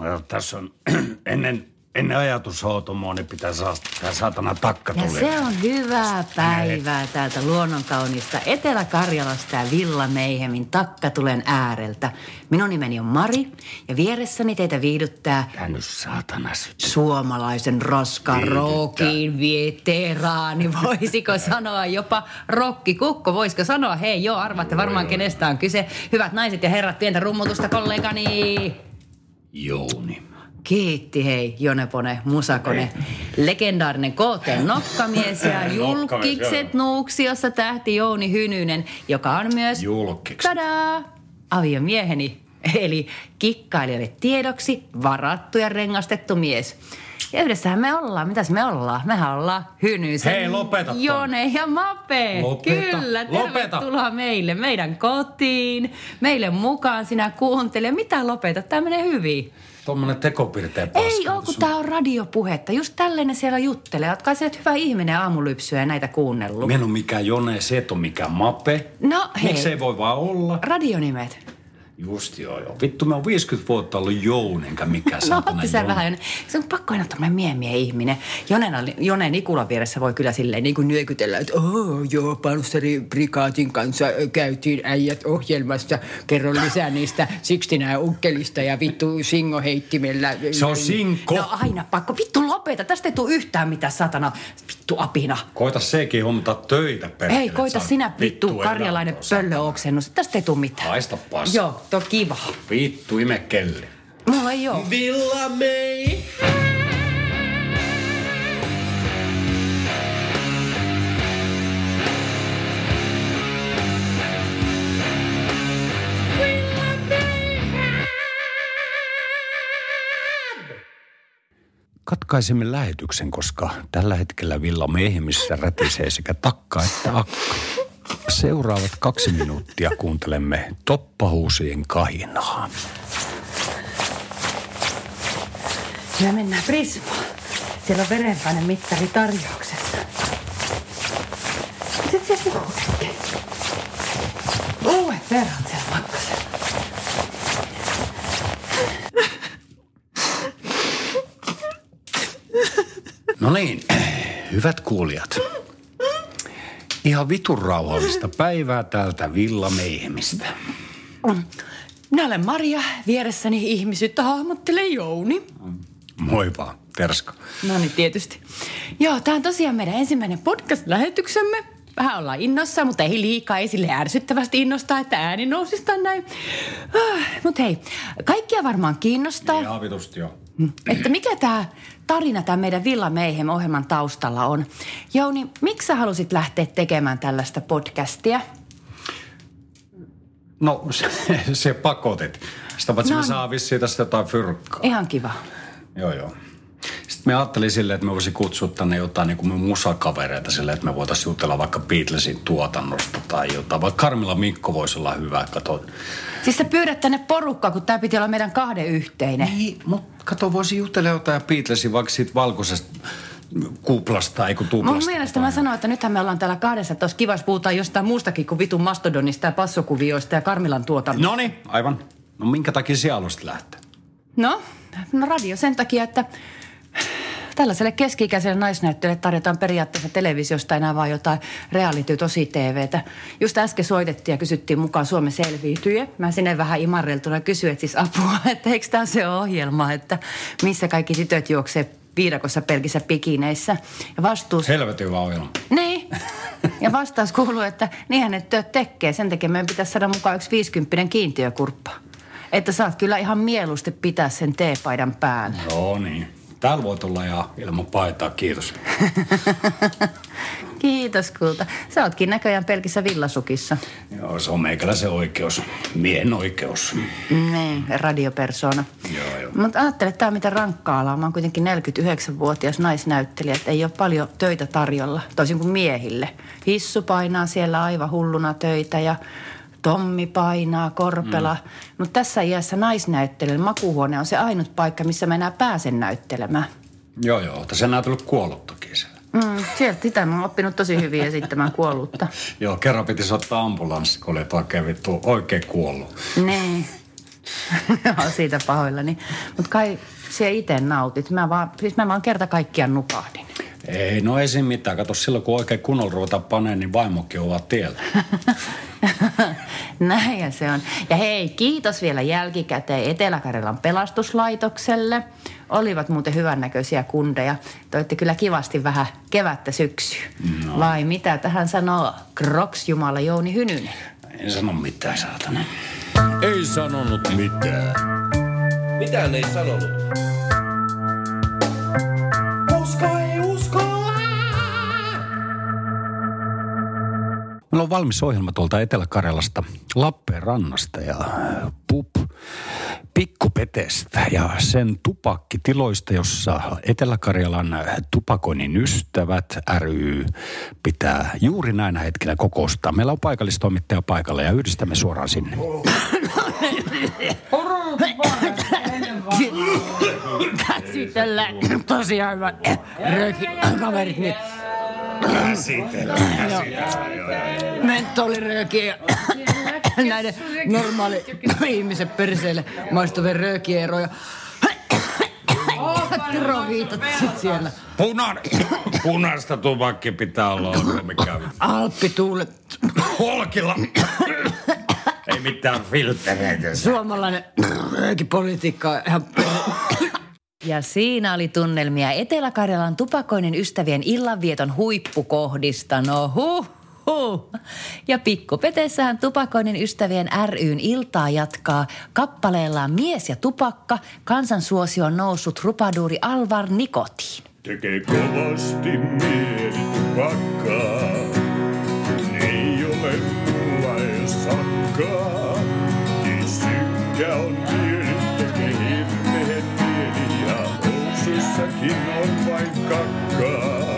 No, tässä on ennen, ennen ajatushoutomoa, niin pitää saada tämä saatana takka Ja tuli. se on hyvää päivää täältä luonnonkaunista Etelä-Karjalasta ja Villameihemin takkatulen ääreltä. Minun nimeni on Mari ja vieressäni teitä viihdyttää Tää nyt saatana syt. suomalaisen raskaan Viihdyttää. rockin veteraani. Voisiko sanoa jopa rokkikukko? Voisiko sanoa? Hei, joo, arvaatte varmaan kenestä on kyse. Hyvät naiset ja herrat, pientä rummutusta kollegani. Jouni. Kiitti hei, Jonepone, Musakone. Legendaarinen KT Nokkamies ja julkikset Nuuksiossa tähti Jouni Hynynen, joka on myös... Julkiksi. Tadaa! Aviomieheni, eli kikkailijoille tiedoksi varattu ja rengastettu mies. Ja yhdessähän me ollaan. Mitäs me ollaan? Mehän ollaan Hynysen, Hei, lopeta. Jone ja Mape. Lopeta, Kyllä, lopeta. tervetuloa meille, meidän kotiin. Meille mukaan sinä kuuntele. Mitä lopeta? Tämä menee hyvin. Tuommoinen tekopirteä paska. Ei oo, kun tää on radiopuhetta. Just tällainen siellä juttelee. Ootkai sä hyvä ihminen aamulypsyä ja näitä kuunnellut? Minä on mikään Jone, se et ole mikään Mape. No hei, Miksei voi vaan olla? radionimet. Just joo joo. Vittu, me on 50 vuotta ollut Jouni, enkä mikään No sä Jone. vähän. Se on pakko aina tämmöinen miemiä ihminen. Jonen, Jone Nikulan vieressä voi kyllä silleen niin kuin nyökytellä, että oh, joo, Palsteri Prikaatin kanssa käytiin äijät ohjelmassa. Kerro lisää niistä Sikstinä ukkelista ja vittu Singo heittimellä. Se on Sinko. No aina pakko. Vittu lopeta. Tästä ei tule yhtään mitään satana. Vittu apina. Koita sekin hommata töitä perkele. Hei, koita sinä vittu elämää karjalainen pöllöoksennus. Tästä ei tule mitään. Haista paska. Joo, to kiva. Vittu, ime kelli. Mulla ei oo. Villa May. Katkaisimme lähetyksen, koska tällä hetkellä Villa Miehimissä rätisee sekä takka että akka. Seuraavat kaksi minuuttia kuuntelemme toppahuusien kahinaa. Ja mennään Prismaan. Siellä on verenpaine mittari tarjouksessa. Sitten siellä joku hetki. Uudet verrat siellä pakkasella. No niin, hyvät kuulijat. Ihan vitun rauhallista päivää täältä Villa Meihemistä. Minä olen Maria, vieressäni ihmisyyttä hahmottelee Jouni. Moi vaan, Terska. No niin, tietysti. Joo, tämä on tosiaan meidän ensimmäinen podcast-lähetyksemme. Vähän ollaan innossa, mutta ei liikaa, ei sille ärsyttävästi innostaa, että ääni nousisi tai näin. Ah, mutta hei, kaikkia varmaan kiinnostaa. Ihan vitusti joo. Että mikä tämä tarina tämän meidän Villa Mayhem-ohjelman taustalla on? Jouni, miksi sä halusit lähteä tekemään tällaista podcastia? No se, se pakotit. Sitä paitsi No me niin. saa vissiin tästä jotain fyrkkaa. Ihan kiva. Joo joo. Sitten me ajattelin silleen, että me voisin kutsua tänne jotain niin kuin musakavereita silleen, että me voitaisiin jutella vaikka Beatlesin tuotannosta tai jotain. Vaikka Karmilla Mikko voisi olla hyvä, kato. Siis sä pyydät tänne porukkaa, kun tämä piti olla meidän kahden yhteinen. Niin, mutta kato, voisi jutella jotain Beatlesin vaikka siitä valkoisesta kuplasta, ei kun tuplasta. Mun mielestä mä sanoin, että nythän me ollaan täällä kahdessa, että olisi kiva, jos puhutaan jostain muustakin kuin vitun Mastodonista ja passokuvioista ja Karmilan tuotannosta. No niin, aivan. No minkä takia siellä alusta lähtee? No, no radio sen takia, että tällaiselle keski-ikäiselle naisnäyttelijälle tarjotaan periaatteessa televisiosta enää vaan jotain reality tosi TVtä. Just äsken soitettiin ja kysyttiin mukaan Suomen selviytyjä. Mä sinne vähän imarreltuna kysyin, että siis apua, että eikö tämä se ohjelma, että missä kaikki tytöt juoksee viidakossa pelkissä pikineissä. Ja vastuus... Helvetin hyvä ohjelma. Niin. Ja vastaus kuuluu, että niinhän ne työt tekee. Sen takia meidän pitäisi saada mukaan yksi 50 kiintiökurppa. Että saat kyllä ihan mieluusti pitää sen teepaidan päällä. Joo niin. Täällä voit olla ja ilman paitaa, kiitos. Kiitos kulta. Sä ootkin näköjään pelkissä villasukissa. Joo, se on meikäläisen oikeus. Miehen oikeus. Niin, radiopersona. Joo, joo. Mutta ajattele, tämä mitä rankkaa alaa. Mä oon kuitenkin 49-vuotias naisnäyttelijä, että ei ole paljon töitä tarjolla, toisin kuin miehille. Hissu painaa siellä aivan hulluna töitä ja Tommi painaa, Korpela. Mm. Mutta tässä iässä naisnäyttelijän makuhuone on se ainut paikka, missä mä enää pääsen näyttelemään. Joo, joo. Tässä enää tullut kuolluttukin siellä. Mm, sieltä sitä mä oon oppinut tosi hyvin esittämään kuollutta. Joo, kerran piti ottaa ambulanssi, kun olit oikein vittu oikein kuollut. Niin. Joo, siitä pahoillani. Mutta kai siellä itse nautit. Mä vaan, siis mä vaan kerta kaikkiaan nukahdin. Ei, no ei siinä mitään. Kato, silloin kun oikein kunnolla ruvetaan paneen, niin vaimokin ovat tiellä. Näin se on. Ja hei, kiitos vielä jälkikäteen Etelä-Karjalan pelastuslaitokselle. Olivat muuten hyvännäköisiä kundeja. Toitte kyllä kivasti vähän kevättä syksyä. No. Vai mitä tähän sanoo Kroks Jumala Jouni Hynynen? En sano mitään, saatana. Ei sanonut mitään. Mitään ei sanonut. Meillä on valmis ohjelma tuolta Etelä-Karjalasta, Lappeenrannasta ja Pup Pikkupetestä ja sen tupakkitiloista, jossa Etelä-Karjalan tupakoinnin ystävät ry pitää juuri näinä hetkinä kokousta. Meillä on paikallistoimittaja paikalla ja yhdistämme suoraan sinne. Käsitellään tosiaan hyvä röki kaverit niin Käsitellään, käsitellään. mentoliröökiä näiden normaali ihmisen perseelle maistuvien röökieroja. Tiroviitat sit siellä. Punan, punaista tupakki pitää olla mikä Alppituulet. Holkilla. Ei mitään filtereitä. Suomalainen röökipolitiikka on ihan ja siinä oli tunnelmia Etelä-Karjalan tupakoinnin ystävien illanvieton huippukohdista. No huh, huh. Ja pikkupetessähän tupakoinnin ystävien ryn iltaa jatkaa kappaleellaan Mies ja tupakka, kansansuosioon noussut rupaduuri Alvar Nikotiin. Tekee kovasti mieli tupakkaa. Ei ole mulla sakkaa. Niin on housuissakin on vain kakkaa.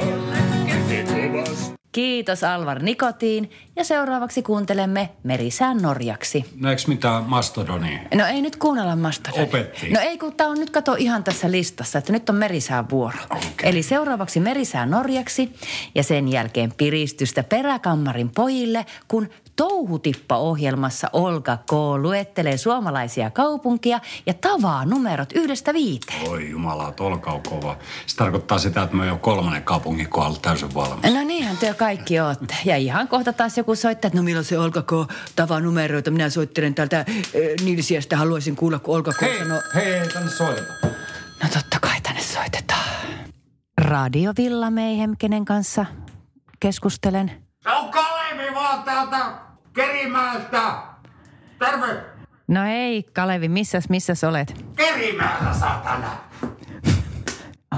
Kiitos Alvar Nikotiin ja seuraavaksi kuuntelemme Merisään Norjaksi. No eikö mitään Mastodonia? No ei nyt kuunnella Mastodonia. Opetti. No ei kun tää on nyt kato ihan tässä listassa, että nyt on Merisään vuoro. Okei. Eli seuraavaksi Merisään Norjaksi ja sen jälkeen piristystä peräkammarin pojille, kun Touhutippa-ohjelmassa Olga K. luettelee suomalaisia kaupunkia ja tavaa numerot yhdestä viiteen. Oi jumala, olkaa kova. Se tarkoittaa sitä, että me jo kolmannen kaupungin kohdalla täysin valmis. No niinhän työ kaikki ootte. Ja ihan kohta taas joku soittaa, että no milloin se Olga K. tavaa numeroita. Minä soittelen täältä äh, Nilsiästä, haluaisin kuulla, kun Olga K. sanoo... hei, hei, tänne soitetaan. No totta kai tänne soitetaan. Radio Villa Mayhem, kenen kanssa keskustelen. On täältä Kerimäeltä. Terve. No ei, Kalevi, missäs, missäs olet? Kerimäellä, satana.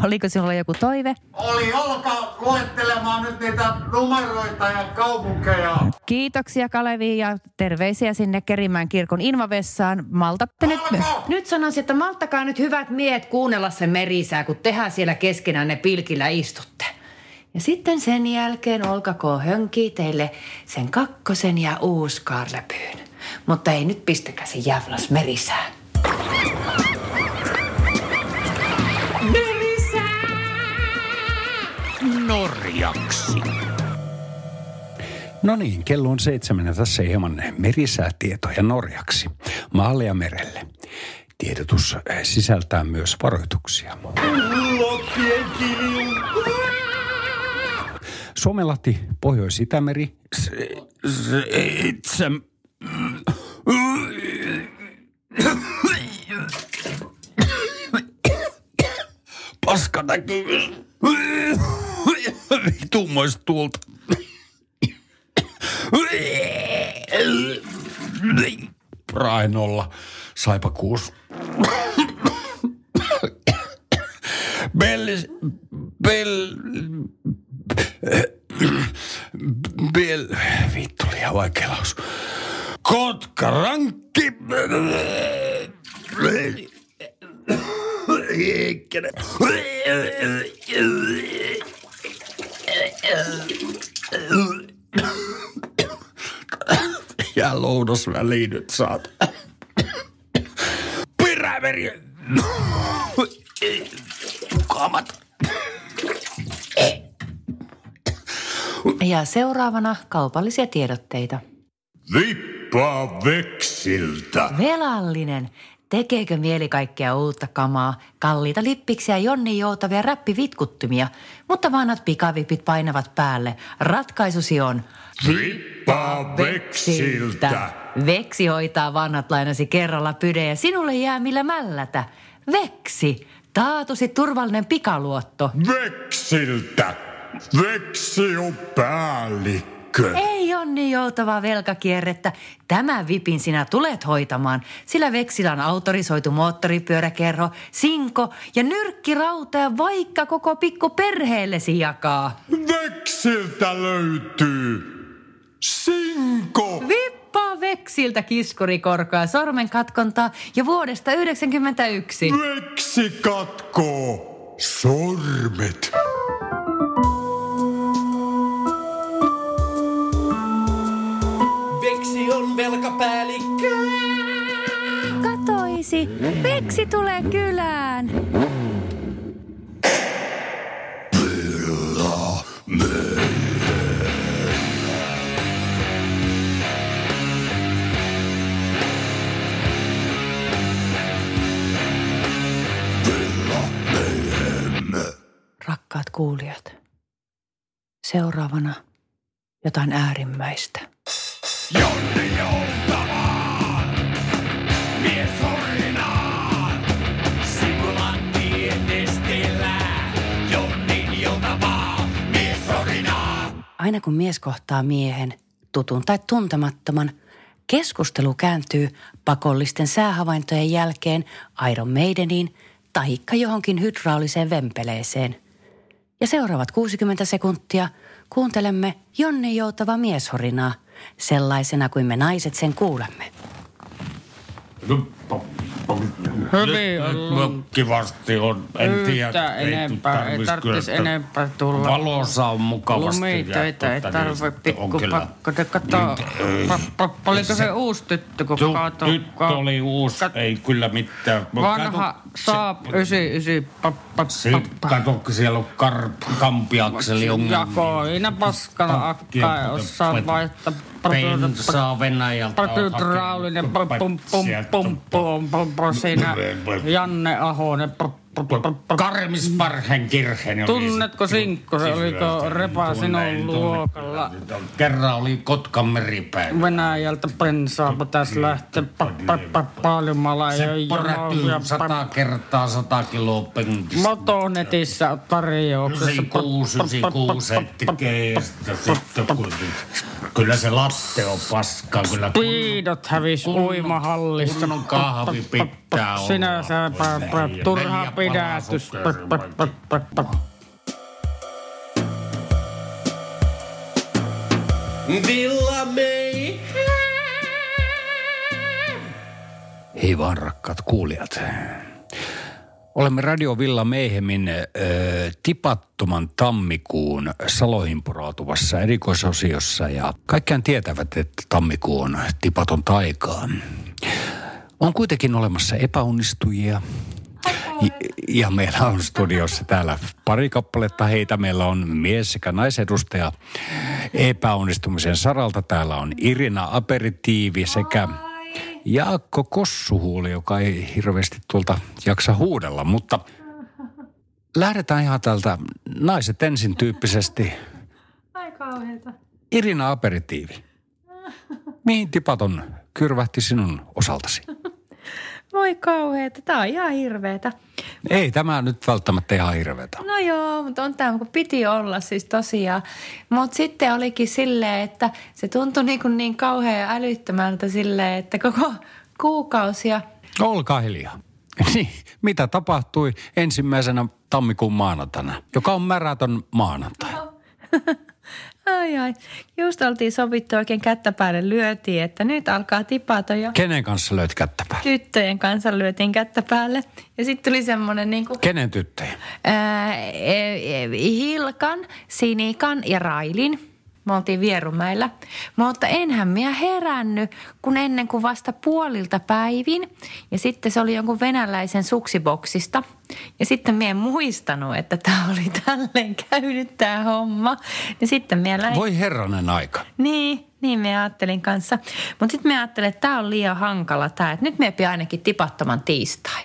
Oliko sinulla joku toive? Oli Olka luettelemaan nyt niitä numeroita ja kaupunkeja. Kiitoksia Kalevi ja terveisiä sinne Kerimään kirkon invavessaan. Maltatte nyt... Alko! Nyt sanoisin, että malttakaa nyt hyvät miehet kuunnella se merisää, kun tehdään siellä keskenään ne pilkillä istutte. Ja sitten sen jälkeen olkako hönkii teille sen kakkosen ja uuskarlepyyn. Mutta ei nyt pistäkää se jävlas merisää. Norjaksi. No niin, kello on seitsemän ja tässä hieman merisäätietoja Norjaksi, maalle ja merelle. Tiedotus sisältää myös varoituksia. Lokkien kilju. Suomenlahti, Pohjois-Itämeri. Paska näkyvyys. Vitummoista. Rainolla. Saipa kuusi. Bell... Bell... Bell... Vittu, liian vaikea laus. Kotka rankki... Ja lounas väliin nyt saat. Piräveri. Kamat. Ja seuraavana kaupallisia tiedotteita. Vippaa veksiltä. Velallinen. Tekeekö mieli kaikkea uutta kamaa, kalliita lippiksiä, jonni joutavia räppivitkuttimia, mutta vanhat pikavipit painavat päälle. Ratkaisusi on Vippaa veksiltä. Veksi hoitaa vanhat lainasi kerralla pyde ja sinulle jää millä mällätä. Veksi. Taatusi turvallinen pikaluotto. Veksiltä. Veksi on päällikkö. Ei on niin joutavaa velkakierrettä. Tämä vipin sinä tulet hoitamaan, sillä Veksilä on autorisoitu moottoripyöräkerho, sinko ja nyrkkirauta ja vaikka koko pikku perheellesi jakaa. Veksiltä löytyy sinko. Vippaa Veksiltä kiskurikorkoa sormen katkontaa jo vuodesta 1991. Veksi katkoo sormet. On velkapäällikkö. Katoisi, Veksi tulee kylään. Rakkaat kuulijat, seuraavana jotain äärimmäistä. Jonni Aina kun mies kohtaa miehen, tutun tai tuntemattoman, keskustelu kääntyy pakollisten säähavaintojen jälkeen Iron Maideniin taikka johonkin hydrauliseen vempeleeseen. Ja seuraavat 60 sekuntia kuuntelemme Jonni joutava mieshorinaa, sellaisena kuin me naiset sen kuulemme. Hyvin on Kivasti on, en tiedä. Yhtä ei enempää, ei tarvitsisi enempää tulla. Valossa on mukavasti. Lumitöitä ei tarvitse niin, on pikku pakko. Te kato, oliko se uusi tyttö, kun kato? tyttö oli uusi, ei kyllä mitään. Vanha Saab 99. Pa, pa, Se, pa, pa. kato, siellä on kampiakseli ongelmia. Jakoina paskana akka ei osaa vaihtaa. Bensaa Venäjältä. pum pum Sieltä pum pum pum pum siinä Janne Ahonen. Karmisparhen kirhen. oli Tunnetko Sinkku? Se oliko Repa sinun luokalla? Kerran oli Kotkan meripäivä. Venäjältä bensaa pitäisi lähteä pa, pa, pa, paljumalla ja Se porätyy sata kertaa sata kiloa penkistä. Motonetissä on tarjouksessa. Pa- pa- 96, 96 tekee ja sitten sitten kun... Kyllä se latte on paskaa, kyllä Piidot hävis uimahallissa. kunnon kahvi pitää olla. Sinä sä pä, pidätys. Villa May. Hei vaan rakkaat kuulijat. Olemme Radio Villa Meihemin ö, tipattoman tammikuun saloihin purautuvassa erikoisosiossa ja kaikkiaan tietävät, että tammikuu on tipaton taikaa. On kuitenkin olemassa epäonnistujia. Ja, meillä on studiossa täällä pari kappaletta heitä. Meillä on mies sekä naisedustaja epäonnistumisen saralta. Täällä on Irina Aperitiivi sekä Jaakko Kossuhuuli, joka ei hirveästi tuolta jaksa huudella, mutta lähdetään ihan täältä naiset ensin tyyppisesti. Ai kauheeta. Irina Aperitiivi. Mihin tipaton kyrvähti sinun osaltasi? Voi kauheeta. Tää on ihan hirveetä. Ei tämä nyt välttämättä ihan hirveätä. No joo, mutta on tämä, kun piti olla siis tosiaan. Mutta sitten olikin silleen, että se tuntui niin, kuin niin kauhean älyttömältä silleen, että koko kuukausi ja Olkaa hiljaa. Niin, mitä tapahtui ensimmäisenä tammikuun maanantaina, joka on märätön maanantai? Ai ai, just oltiin sovittu oikein kättä päälle lyötiin, että nyt alkaa tipata jo. Kenen kanssa löit kättä päälle? Tyttöjen kanssa lyötiin kättä päälle. Ja sitten tuli semmoinen niin kuin, Kenen tyttöjä? ää, e- e- Hilkan, Sinikan ja Railin. Me oltiin Vierumäillä. Mutta enhän minä herännyt, kun ennen kuin vasta puolilta päivin. Ja sitten se oli jonkun venäläisen suksiboksista. Ja sitten minä en muistanut, että tämä oli tälleen käynyt tämä homma. Ja sitten minä lähdin... Voi herranen aika. Niin, niin me ajattelin kanssa. Mutta sitten me ajattelin, että tämä on liian hankala tämä. Nyt me ainakin tipattoman tiistai.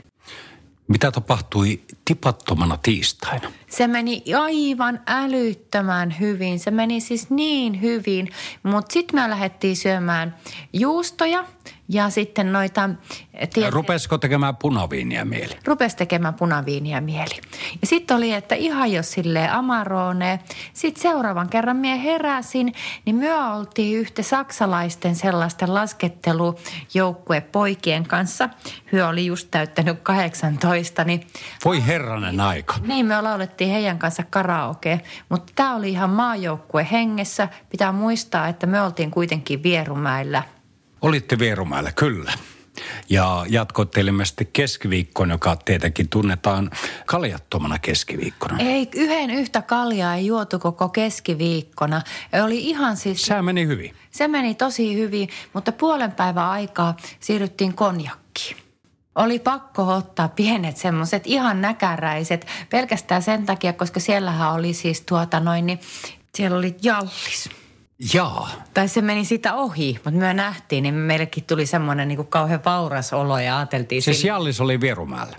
Mitä tapahtui tipattomana tiistaina? Se meni aivan älyttömän hyvin. Se meni siis niin hyvin. Mutta sitten me lähdettiin syömään juustoja ja sitten noita... tiedät- Rupesiko tekemään punaviiniä mieli? rupesi tekemään punaviiniä mieli. Ja sitten oli, että ihan jos silleen amarone. Sitten seuraavan kerran minä heräsin, niin me oltiin yhtä saksalaisten sellaisten laskettelujoukkue poikien kanssa. Hyö oli just täyttänyt 18, niin Voi herranen aika. niin me laulettiin heidän kanssa karaoke. Mutta tämä oli ihan maajoukkue hengessä. Pitää muistaa, että me oltiin kuitenkin Vierumäellä. Olitte Vierumäellä, kyllä. Ja jatkoitte ilmeisesti keskiviikkoon, joka tietenkin tunnetaan kaljattomana keskiviikkona. Ei, yhden yhtä kaljaa ei juotu koko keskiviikkona. Oli ihan siis... Sehän meni hyvin. Se meni tosi hyvin, mutta puolen päivän aikaa siirryttiin konjakkiin. Oli pakko ottaa pienet semmoiset ihan näkäräiset pelkästään sen takia, koska siellähän oli siis tuota noin, niin siellä oli jallis. Jaa. Tai se meni sitä ohi, mutta me nähtiin, niin meillekin tuli semmoinen niin kuin kauhean vauras olo ja ajateltiin... Siis sille- Jallis oli Vierumäellä.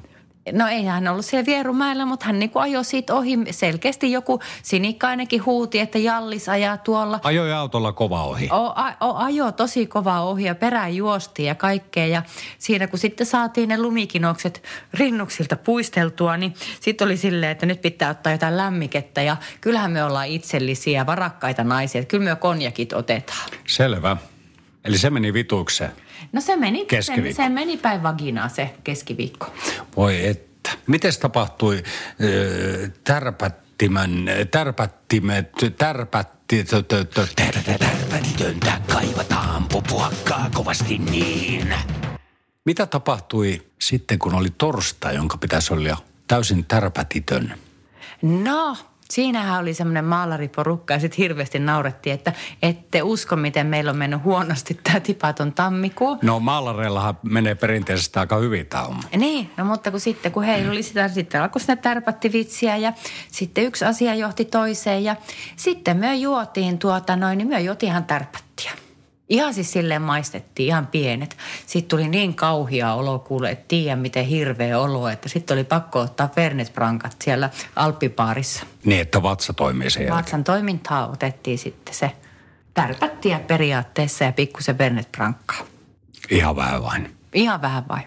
No ei hän ollut siellä Vierumäellä, mutta hän niin kuin ajoi siitä ohi. Selkeästi joku sinikkainenkin huuti, että Jallis ajaa tuolla. Ajoi autolla kova ohi. O, a, o, ajo tosi kovaa ohi ja perään juostiin ja kaikkea. Ja siinä kun sitten saatiin ne lumikinokset rinnuksilta puisteltua, niin sitten oli silleen, että nyt pitää ottaa jotain lämmikettä. Ja kyllähän me ollaan itsellisiä, varakkaita naisia. Että kyllä me konjakit otetaan. Selvä. Eli se meni vituukseen. No se meni, se, se meni päin vaginaa se keskiviikko. Voi että. Miten tapahtui äh, tärpättimän, tärpättimet, tärpätti, tö, tö, tö, tärpätitöntä kaivataan pupuakkaa kovasti niin. Mitä tapahtui sitten, kun oli torstai, jonka pitäisi olla täysin tärpätitön? No, siinähän oli semmoinen maalariporukka ja sitten hirveästi naurettiin, että ette usko, miten meillä on mennyt huonosti tämä tipaton tammikuu. No maalareillahan menee perinteisesti aika hyvin tämä homma. Niin, no mutta kun sitten kun heillä oli sitä, sitten alkoi sitä tärpätti vitsiä ja sitten yksi asia johti toiseen ja sitten me juotiin tuota noin, niin me juotiin ihan tärpättiä. Ihan siis silleen maistettiin, ihan pienet. Sitten tuli niin kauhia olo, kuule, et tiedä miten hirveä olo, että sitten oli pakko ottaa Fernet Brancat siellä Alppipaarissa. Niin, että vatsa toimii sen jälkeen. Vatsan toimintaa otettiin sitten se tärpättiä periaatteessa ja pikkusen Fernet Brancaa. Ihan vähän vain. Ihan vähän vai?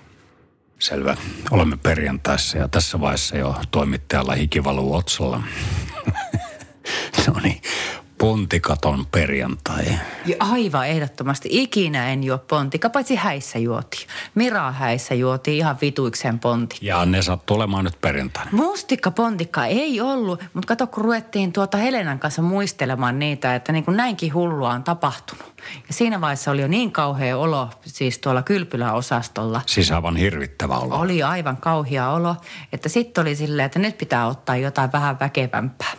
Selvä. Olemme perjantaissa ja tässä vaiheessa jo toimittajalla hiki valuu otsalla. no niin, pontikaton perjantai. Ja aivan ehdottomasti. Ikinä en juo pontika, paitsi häissä juotiin. Mira häissä juotiin ihan vituikseen ponti. Ja ne sattuu olemaan nyt perjantaina. Mustikka pontikka ei ollut, mutta kato kun ruvettiin tuota Helenan kanssa muistelemaan niitä, että niin kuin näinkin hullua on tapahtunut. Ja siinä vaiheessa oli jo niin kauhea olo siis tuolla kylpyläosastolla. Siis aivan hirvittävä olo. Oli aivan kauhea olo, että sitten oli silleen, että nyt pitää ottaa jotain vähän väkevämpää.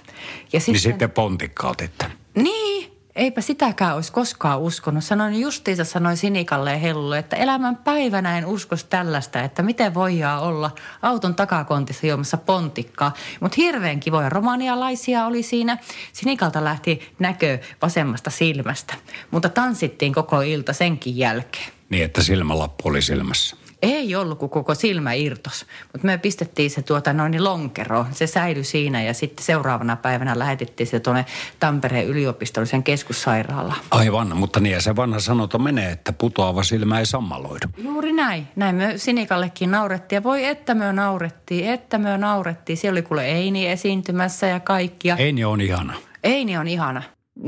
Ja Niin sitten pontikka otitte. Niin, eipä sitäkään olisi koskaan uskonut. Sanoin justiinsa, sanoin Sinikalle ja Hellulle, että elämän päivänä en uskos tällaista, että miten voidaan olla auton takakontissa juomassa pontikkaa. Mutta hirveän kivoja romanialaisia oli siinä. Sinikalta lähti näkö vasemmasta silmästä, mutta tanssittiin koko ilta senkin jälkeen. Niin, että silmälappu oli silmässä. Ei ollut, kun koko silmä irtos. Mutta me pistettiin se tuota noin niin lonkeroon. Se säilyi siinä ja sitten seuraavana päivänä lähetettiin se tuonne Tampereen yliopistollisen keskussairaalaan. Aivan, mutta niin ja se vanha sanonta menee, että putoava silmä ei sammaloidu. Juuri näin. Näin me Sinikallekin naurettiin. Ja voi että me naurettiin, että me naurettiin. Siellä oli kuule Eini esiintymässä ja kaikkia. Ei niin on ihana. Eini on ihana.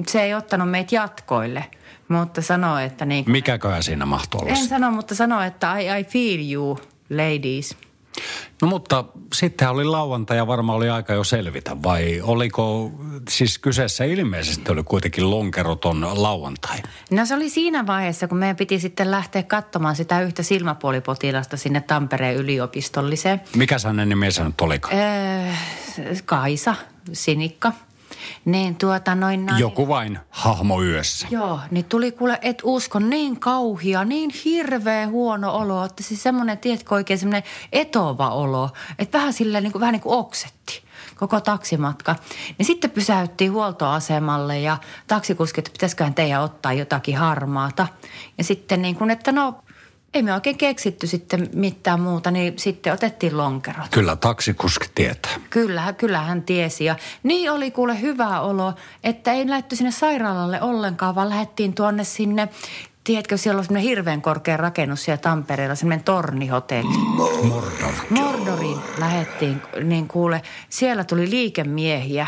Se ei ottanut meitä jatkoille, mutta sanoi, että niin kuin... Mikäköhän siinä mahtoi olla? En sano, mutta sano, että I, I feel you, ladies. No mutta sitten oli lauantai ja varmaan oli aika jo selvitä, vai oliko siis kyseessä ilmeisesti oli kuitenkin lonkeroton lauantai? No se oli siinä vaiheessa, kun meidän piti sitten lähteä katsomaan sitä yhtä silmäpuolipotilasta sinne Tampereen yliopistolliseen. Mikä hänen nimensä nyt olikaan? Öö, Kaisa, Sinikka. Niin tuota noin näin. Joku vain hahmo yössä. Joo, niin tuli kuule, et usko, niin kauhia, niin hirveä huono olo, että siis semmoinen, tiedätkö oikein semmoinen etova olo, että vähän silleen niin kuin, vähän niin kuin oksetti koko taksimatka. Niin sitten pysäyttiin huoltoasemalle ja taksikuski, että pitäisiköhän teidän ottaa jotakin harmaata. Ja sitten niin kuin, että no ei me oikein keksitty sitten mitään muuta, niin sitten otettiin lonkerot. Kyllä taksikuski tietää. Kyllä, kyllä hän tiesi. Ja niin oli kuule hyvä olo, että ei lähetty sinne sairaalalle ollenkaan, vaan lähdettiin tuonne sinne Tiedätkö, siellä on semmoinen hirveän korkea rakennus siellä Tampereella, semmoinen tornihotelli. Mordor. Mordoriin lähettiin, niin kuule, siellä tuli liikemiehiä.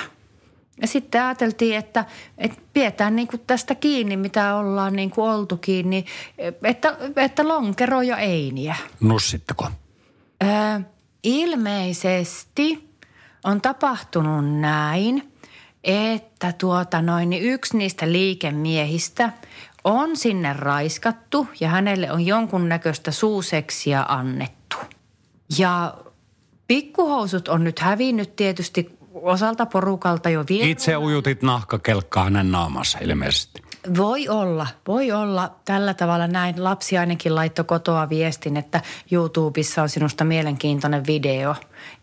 Ja sitten ajateltiin, että, että pidetään niin kuin tästä kiinni, mitä ollaan niin kuin oltu kiinni, että, että lonkero ja einiä. Nussitteko? Öö, ilmeisesti on tapahtunut näin, että tuota noin, niin yksi niistä liikemiehistä on sinne raiskattu ja hänelle on jonkunnäköistä suuseksiä annettu. Ja pikkuhousut on nyt hävinnyt tietysti osalta porukalta jo vielä. Itse ujutit nahkakelkkaa hänen naamassa ilmeisesti. Voi olla, voi olla tällä tavalla näin. Lapsi ainakin laittoi kotoa viestin, että YouTubessa on sinusta mielenkiintoinen video.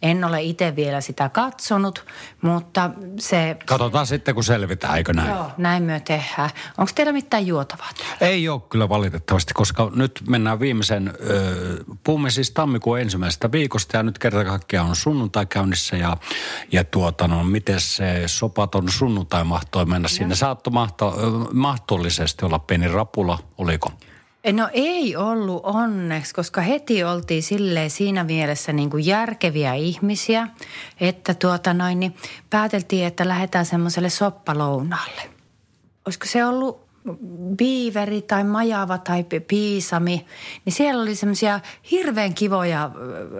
En ole itse vielä sitä katsonut, mutta se... Katsotaan sitten, kun selvitään, eikö näin? Joo, näin myö tehdään. Onko teillä mitään juotavaa täällä? Ei ole kyllä valitettavasti, koska nyt mennään viimeisen, ö, puhumme siis tammikuun ensimmäisestä viikosta ja nyt kerta kaikkiaan on sunnuntai käynnissä ja, ja tuota no, miten se sopaton sunnuntai mahtoi mennä sinne? Saatto mahto, mahdollisesti olla pieni rapula, oliko? No ei ollut onneksi, koska heti oltiin silleen siinä mielessä niin kuin järkeviä ihmisiä, että tuota noin, niin pääteltiin, että lähdetään semmoiselle soppalounaalle. Olisiko se ollut biiveri tai majava tai pi- piisami, niin siellä oli semmoisia hirveän kivoja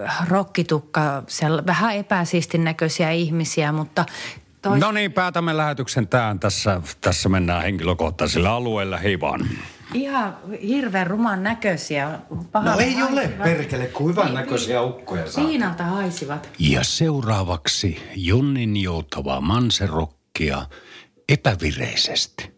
äh, rokkitukka, vähän epäsiistin näköisiä ihmisiä, mutta Tois... No niin, päätämme lähetyksen tähän. Tässä, tässä mennään henkilökohtaisilla alueilla. Hei vaan. Ihan hirveän ruman näköisiä. No ei ole perkele, kuin hyvän näköisiä ukkoja saa. Piinalta haisivat. Ja seuraavaksi Jonnin joutavaa manserokkia epävireisesti.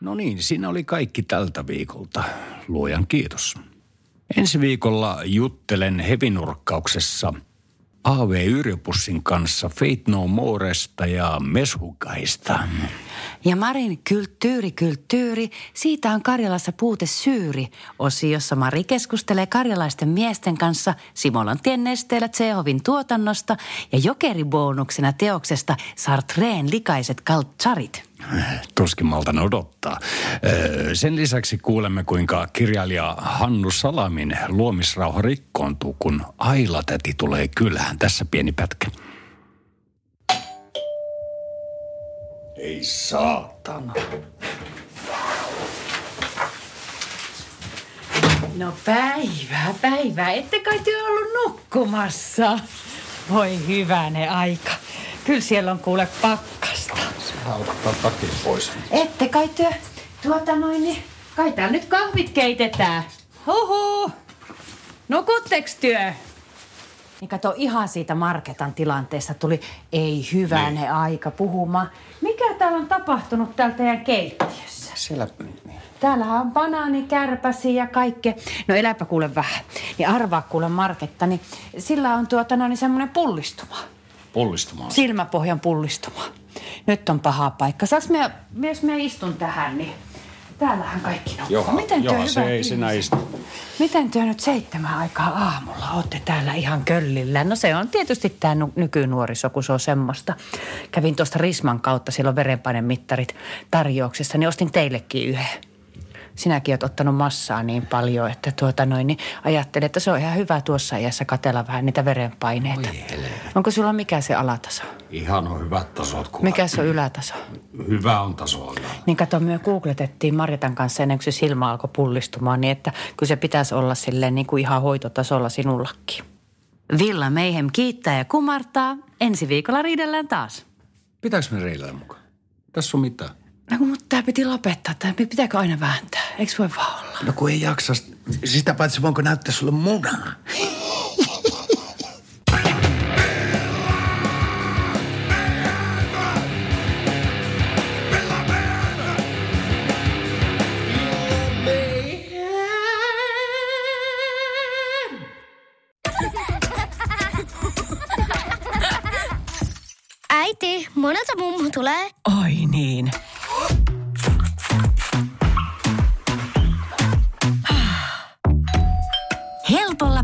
No niin, siinä oli kaikki tältä viikolta. Luojan kiitos. Ensi viikolla juttelen hevinurkkauksessa AV Yrjöpussin kanssa Fate No Moresta ja Meshukaista. Ja Marin Kulttuuri Kulttuuri, siitä on Karjalassa puute syyri. Osiossa Mari keskustelee karjalaisten miesten kanssa Simolantien nesteellä Tsehovin tuotannosta ja jokeribonuksena teoksesta Sartreen likaiset kaltsarit. Tuskin maltan odottaa. Sen lisäksi kuulemme, kuinka kirjailija Hannu Salamin luomisrauha rikkoontuu, kun Aila-täti tulee kylään. Tässä pieni pätkä. Ei saatana. No päivää, päivää. Ette kai te ollut nukkumassa? Voi hyvänen aika. Kyllä siellä on kuule pakkasta. Sehän ottaa takin pois. Ette kai työ, tuota noin, niin kai täällä nyt kahvit keitetään. Huhu. Nukutteks työ? Niin kato ihan siitä Marketan tilanteesta tuli ei hyvänä niin. aika puhumaan. Mikä täällä on tapahtunut täällä teidän keittiössä? Siellä... Täällähän on banaanikärpäsiä ja kaikkea. No eläpä kuule vähän. Niin arvaa kuule Marketta, niin sillä on tuota no, niin semmoinen pullistuma. Pullistumaan. Silmäpohjan pullistuma. Nyt on paha paikka. Saaks me, jos me istun tähän, niin täällähän kaikki nukkuu. Joha, Miten joha se ei sinä istu. Miten työ nyt seitsemän aikaa aamulla olette täällä ihan köllillä? No se on tietysti tämä nykynuoriso, kun se on semmoista. Kävin tuosta Risman kautta, siellä on verenpainemittarit tarjouksessa, niin ostin teillekin yhden. Sinäkin oot ottanut massaa niin paljon, että tuota noin, niin ajattelin, että se on ihan hyvä tuossa iässä katella vähän niitä verenpaineita. Onko sulla mikä se alataso? Ihan on hyvät tasot. Kun Mikä se on ylätaso? Hyvä on tasolla. Niin kato, me googletettiin Marjatan kanssa ennen kuin se silmä alkoi pullistumaan, niin että kyllä se pitäisi olla silleen niin kuin ihan hoitotasolla sinullakin. Villa Meihem kiittää ja kumartaa. Ensi viikolla riidellään taas. Pitääkö me reilään mukaan? Tässä on mitään. No kun mutta tämä piti lopettaa. Tämä pitääkö aina vääntää? Eikö voi vaan olla? No kun ei jaksa. Sitä paitsi voinko näyttää sulle munaa? Äiti, monelta mummu tulee? Oi niin.